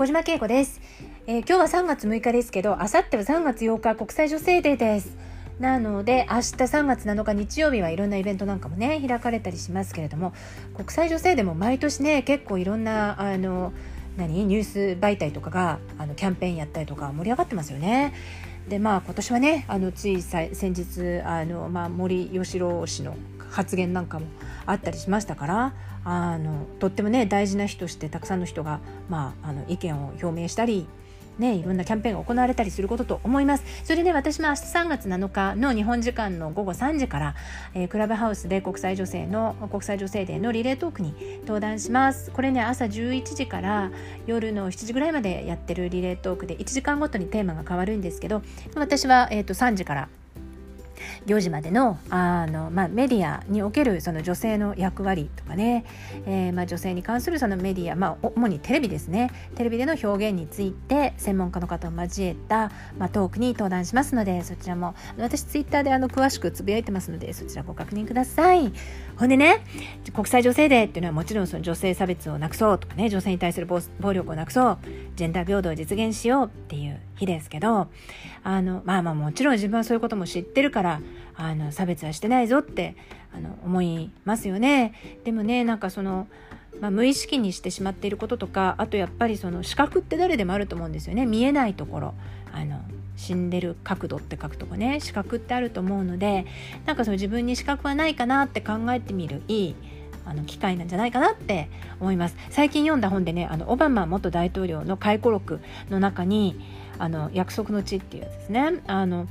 小島恵子です、えー、今日は3月6日ですけどあさっては3月8日国際女性デーです。なので明日3月7日日曜日はいろんなイベントなんかもね開かれたりしますけれども国際女性デーも毎年ね結構いろんなあの何？ニュース媒体とかがあのキャンペーンやったりとか盛り上がってますよね。でまあ今年はねあのつい先日あの、まあ、森喜朗氏の発言なんかもあったりしましたからあのとってもね大事な日としてたくさんの人が、まあ、あの意見を表明したりね、いろんなキャンペーンが行われたりすることと思います。それで、私も明日3月7日の日本時間の午後3時から、えー、クラブハウスで国際女性の国際女性デーのリレートークに登壇します。これね朝11時から夜の7時ぐらいまでやってるリレートークで1時間ごとにテーマが変わるんですけど私は、えー、と3時から4時までのあの、まあ、メディアにおけるその女性の役割とかね、えー、まあ、女性に関するそのメディア、まあ、主にテレビですねテレビでの表現について専門家の方を交えた、まあ、トークに登壇しますのでそちらも私ツイッターであの詳しくつぶやいてますのでそちらご確認ください。ほんでね国際女性デーっていうのはもちろんその女性差別をなくそうとかね女性に対する暴力をなくそうジェンダー平等を実現しようっていう日ですけどあのまあまあもちろん自分はそういうことも知ってるからあの差別はしてないぞってあの思いますよね。でもねなんかそのまあ、無意識にしてしまっていることとかあとやっぱりその視覚って誰でもあると思うんですよね。見えないところ。あの死んでる角度って書くとこね。視覚ってあると思うのでなんかその自分に視覚はないかなって考えてみるいいあの機会なんじゃないかなって思います。最近読んだ本でねあのオバマ元大統領の回顧録の中にあの約束の地っていうやつですねあの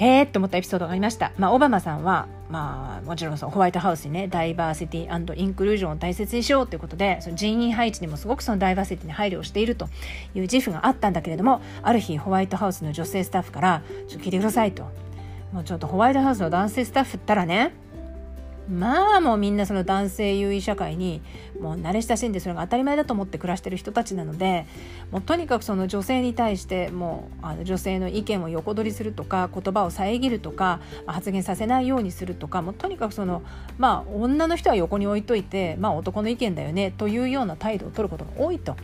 へーって思ったエピソードがありました。まあ、オバマさんは、まあ、もちろんそのホワイトハウスにね、ダイバーシティインクルージョンを大切にしようということで、その人員配置にもすごくそのダイバーシティに配慮をしているという自負があったんだけれども、ある日、ホワイトハウスの女性スタッフから、ちょっと聞いてくださいと。もうちょっとホワイトハウスの男性スタッフったらね、まあもうみんなその男性優位社会にもう慣れ親しんでそれが当たり前だと思って暮らしてる人たちなのでもうとにかくその女性に対してもうあの女性の意見を横取りするとか言葉を遮るとか発言させないようにするとかもうとにかくそのまあ女の人は横に置いといてまあ男の意見だよねというような態度を取ることが多いと。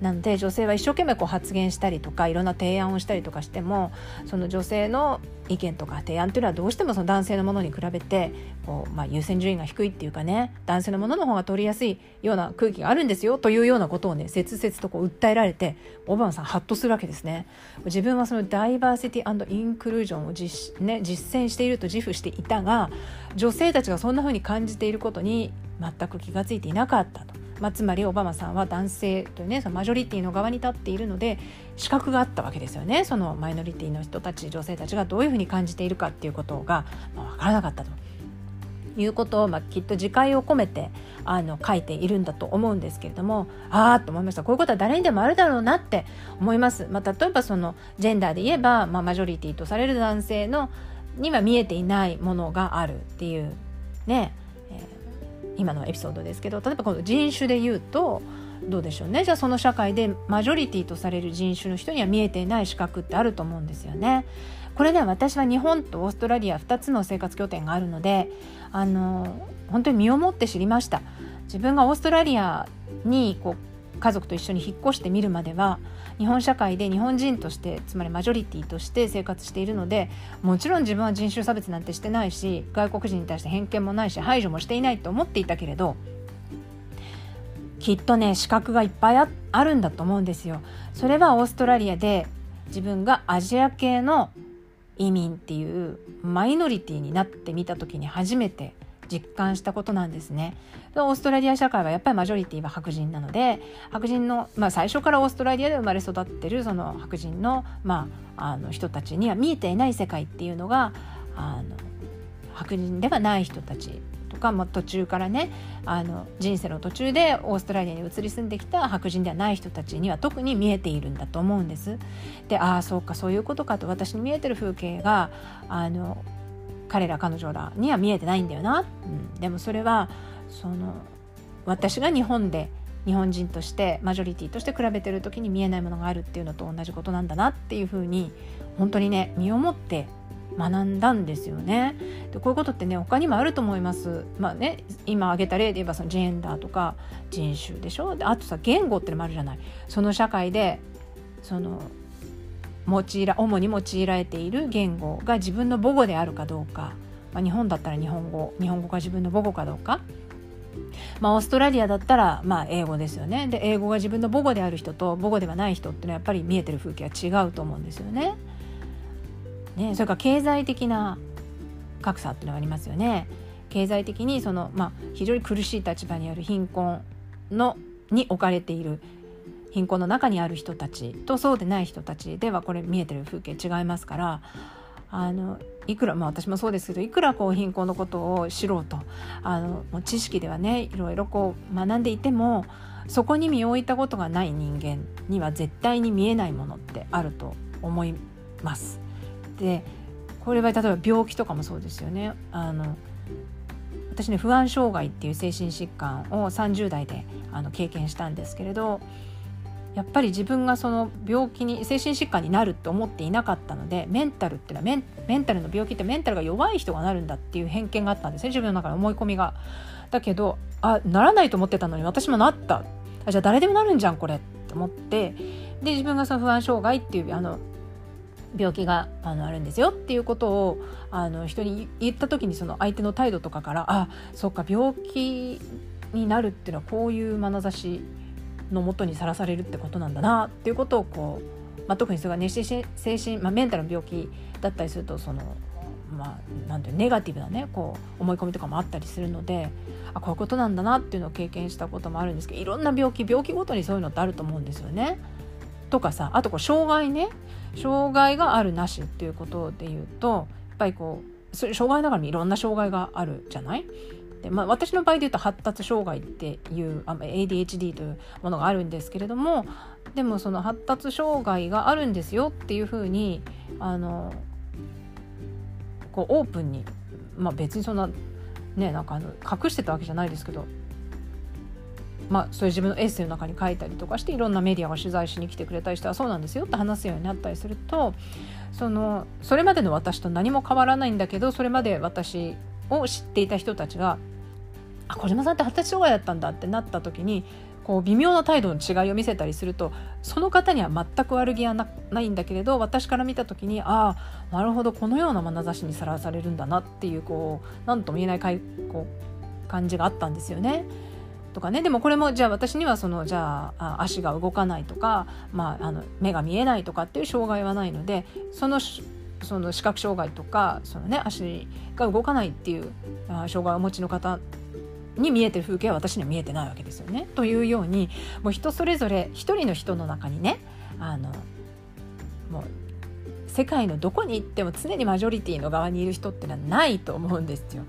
なので女性は一生懸命こう発言したりとかいろんな提案をしたりとかしてもその女性の意見とか提案というのはどうしてもその男性のものに比べてこう、まあ、優先順位が低いっていうかね男性のものの方が取りやすいような空気があるんですよというようなことをね切々とこう訴えられてオバマさんハッとするわけですね。自分はそのダイバーシティインクルージョンを実,、ね、実践していると自負していたが女性たちがそんな風に感じていることに全く気が付いていなかったと。まあ、つまりオバマさんは男性というねそのマジョリティの側に立っているので資格があったわけですよねそのマイノリティの人たち女性たちがどういうふうに感じているかっていうことが、まあ、分からなかったと。いうことを、まあ、きっと自戒を込めてあの書いているんだと思うんですけれどもああと思いましたこういうことは誰にでもあるだろうなって思います。まあ、例えばそのジェンダーで言えば、まあ、マジョリティとされる男性のには見えていないものがあるっていうね今のエピソードですけど例えばこの人種で言うとどうでしょうねじゃあその社会でマジョリティとされる人種の人には見えていない資格ってあると思うんですよね。これね私は日本とオーストラリア2つの生活拠点があるのであの本当に身をもって知りました。自分がオーストラリアにこう家族と一緒に引っ越してみるまでは日本社会で日本人としてつまりマジョリティとして生活しているのでもちろん自分は人種差別なんてしてないし外国人に対して偏見もないし排除もしていないと思っていたけれどきっとね資格がいっぱいあるんだと思うんですよ。それはオーストラリアで自分がアジア系の移民っていうマイノリティになってみた時に初めて実感したことなんですね。オーストラリア社会はやっぱりマジョリティは白人なので白人の、まあ、最初からオーストラリアで生まれ育ってるその白人の,、まあ、あの人たちには見えていない世界っていうのがあの白人ではない人たちとかも途中からねあの人生の途中でオーストラリアに移り住んできた白人ではない人たちには特に見えているんだと思うんです。でああそうかそういうことかと私に見えてる風景があの彼ら彼女らには見えてないんだよな、うん、でもそれはその私が日本で日本人としてマジョリティとして比べてる時に見えないものがあるっていうのと同じことなんだなっていうふうに本当にね身をもって学んだんですよね。でこういうことってね他にもあると思います。まあね今挙げた例で言えばそのジェンダーとか人種でしょであとさ言語ってのもあるじゃない。その社会でその用いら主に用いられている言語が自分の母語であるかどうか、まあ、日本だったら日本語日本語が自分の母語かどうか。まあ、オーストラリアだったら、まあ、英語ですよねで英語が自分の母語である人と母語ではない人っていうのはやっぱり見えてる風景は違うと思うんですよね。ね、それから経済的な格差っていうのがありますよね。経済的にその、まあ、非常に苦しい立場にある貧困のに置かれている貧困の中にある人たちとそうでない人たちではこれ見えてる風景違いますからあのいくら、まあ、私もそうですけどいくらこう貧困のことを知ろうとあのもう知識ではねいろいろこう学んでいてもそこに身を置いたことがない人間には絶対に見えないものってあると思います。でこれは例えば病気とかもそうですよねあの私ね不安障害っていう精神疾患を30代であの経験したんですけれどやっぱり自分がその病気に精神疾患になるって思っていなかったのでメンタルっていうのはメンメンタルの病気ってメンタルが弱い人がなるんだっていう偏見があったんですね。自分の中の思い込みが。だけどあならないと思ってたのに私もなった。あじゃあ誰でもなるんじゃんこれって思って。で自分がその不安障害っていうあの病気があのあるんですよっていうことをあの人に言った時にその相手の態度とかからあそっか病気になるっていうのはこういう眼差しのもとにさらされるってことなんだなっていうことをこう、まあ、特にそれがね精神、まあ、メンタルの病気だったりするとそのまあ、なんていうネガティブなねこう思い込みとかもあったりするのであこういうことなんだなっていうのを経験したこともあるんですけどいろんな病気病気ごとにそういうのってあると思うんですよね。とかさあとこう障害ね障害があるなしっていうことで言うとやっぱりこう障害だからいろんな障害があるじゃない、まあ、私の場合で言うと発達障害っていうあ ADHD というものがあるんですけれどもでもその発達障害があるんですよっていうふうにあのこうオープンに、まあ、別にそんなねなんかあの隠してたわけじゃないですけどまあ、そういう自分のエッセイの中に書いたりとかしていろんなメディアが取材しに来てくれたりしてはそうなんですよって話すようになったりするとそのそれまでの私と何も変わらないんだけどそれまで私を知っていた人たちが「あ小島さんって発達障害だったんだ」ってなった時にこう微妙な態度の違いを見せたりするとその方には全く悪気はないんだけれど私から見た時にああなるほどこのような眼差しにさらされるんだなっていうこう何とも言えないかいこう感じがあったんですよね。とかねでもこれもじゃあ私にはそのじゃあ足が動かないとか、まあ、あの目が見えないとかっていう障害はないのでそのその視覚障害とかその、ね、足が動かないっていう障害をお持ちの方に見えてる風景は私には見えてないわけですよね。というようにもう人それぞれ一人の人の中にねあのもう世界のどこに行っても常にマジョリティの側にいる人ってのはないと思うんですよ。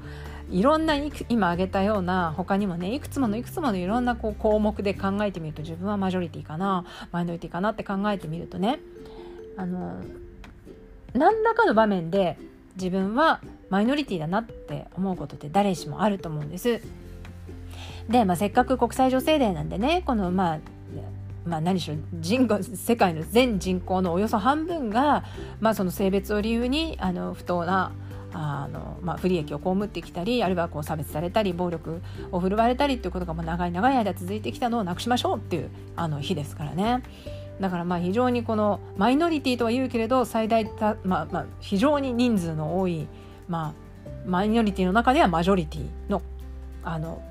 いろんな今挙げたような他にもねいくつものいくつものいろんなこう項目で考えてみると自分はマジョリティかなマイノリティかなって考えてみるとねあの何らかの場面で自分はマイノリティだなって思うことって誰しもあると思うんです。で、まあ、せっかく国際女性デーなんでねこのまあまあ、何しろ人口世界の全人口のおよそ半分が、まあ、その性別を理由にあの不当なあの、まあ、不利益を被ってきたりあるいはこう差別されたり暴力を振るわれたりっていうことがもう長い長い間続いてきたのをなくしましょうっていうあの日ですからね。だからまあ非常にこのマイノリティとは言うけれど最大た、まあ、まあ非常に人数の多い、まあ、マイノリティの中ではマジョリティのあの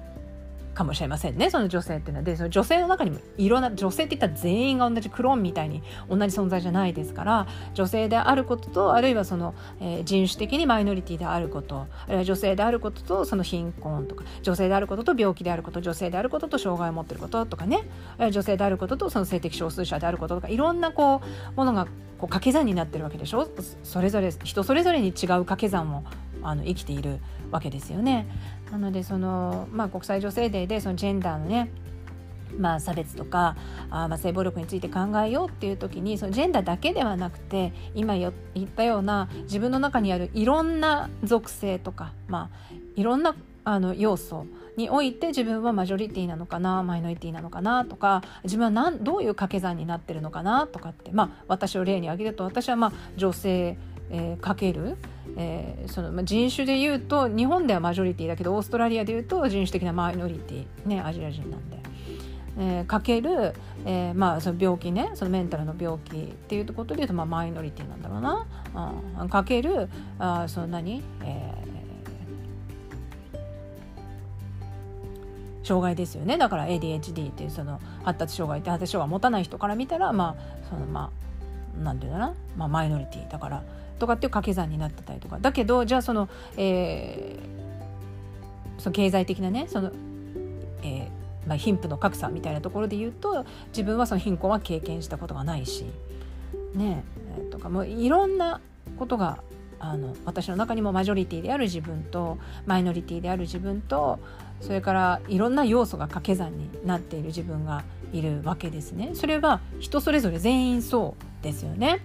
かもしれませんねその女性っていうのは。でその女性の中にもいろんな女性っていったら全員が同じクローンみたいに同じ存在じゃないですから女性であることとあるいはその、えー、人種的にマイノリティであることあるいは女性であることとその貧困とか女性であることと病気であること女性であることと障害を持ってることとかね女性であることとその性的少数者であることとかいろんなこうものがこう掛け算になってるわけでしょ？それぞれ人それぞれに違う掛け算をあの生きているわけですよね。なのでその、まあ、国際女性デーでそのジェンダーのねまあ、差別とかあまあ性暴力について考えようっていう時にそのジェンダーだけではなくて今言ったような自分の中にあるいろんな属性とか、まあ、いろんなあの要素において自分はマジョリティなのかなマイノリティなのかなとか自分はどういう掛け算になってるのかなとかって、まあ、私を例に挙げると私はまあ女性、えー、かけるえー、そのまあ、人種で言うと日本ではマジョリティだけどオーストラリアで言うと人種的なマイノリティねアジア人なんで。えー、かける、えー、まあその病気ねそのメンタルの病気っていうことでいうとまあマイノリティなんだろうな、うん、かけるあその何、えー、障害ですよねだから ADHD っていうその発達障害って発達障害を持たない人から見たらまあそのまあなんていうのかな、まあ、マイノリティだからとかっていう掛け算になってたりとかだけどじゃあその,、えー、その経済的なねその、えーまあ、貧富の格差みたいなところで言うと自分はその貧困は経験したことがないしねえー、とかもういろんなことがあの私の中にもマジョリティである自分とマイノリティである自分とそれからいろんな要素が掛け算になっている自分がいるわけですね。それは人それぞれ全員そうですよね。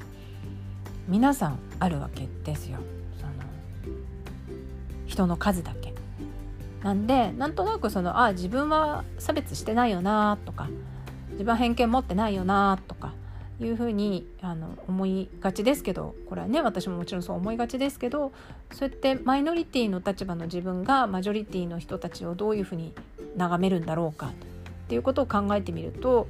皆さんあるわけですよ。その人の数だけ。なんでなんとなくそのあ自分は差別してないよなとか自分は偏見持ってないよなとかいうふうにあの思いがちですけどこれはね私ももちろんそう思いがちですけどそうやってマイノリティの立場の自分がマジョリティの人たちをどういうふうに眺めるんだろうかっていうことを考えてみると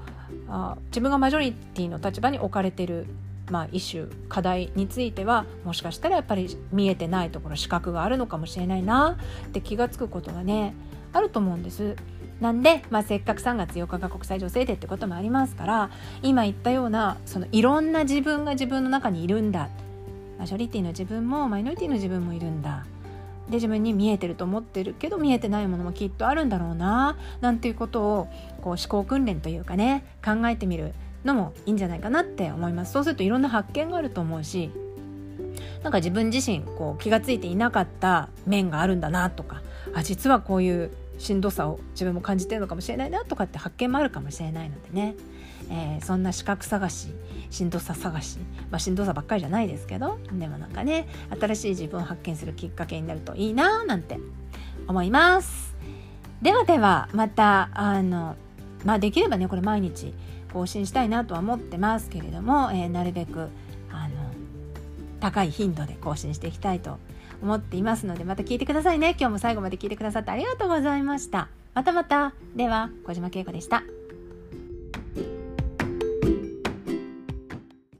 あ自分がマジョリティの立場に置かれてるまあ、イシュ課題についてはもしかしたらやっぱり見えてないところ資格があるのかもしれないなって気が付くことがねあると思うんです。なんで、まあ、せっかく3月8日が国際女性デーってこともありますから今言ったようなそのいろんな自分が自分の中にいるんだマジョリティの自分もマイノリティの自分もいるんだで自分に見えてると思ってるけど見えてないものもきっとあるんだろうななんていうことをこう思考訓練というかね考えてみるのもいいんじゃないかなって思います。そうするといろんな発見があると思うしなんか自分自身こう気が付いていなかった面があるんだなとかあ実はこういうしんどさを自分も感じてるのかもしれないなとかって発見もあるかもしれないのでね、えー、そんな資格探ししんどさ探し、まあ、しんどさばっかりじゃないですけどでもなんかね新しい自分を発見するきっかけになるといいななんて思います。ではではまたあのまあできればねこれ毎日更新したいなとは思ってますけれども、えー、なるべくあの高い頻度で更新していきたいと思っていますのでまた聞いてくださいね。今日も最後まで聞いてくださってありがとうございました。またまた。では小島恵子でした。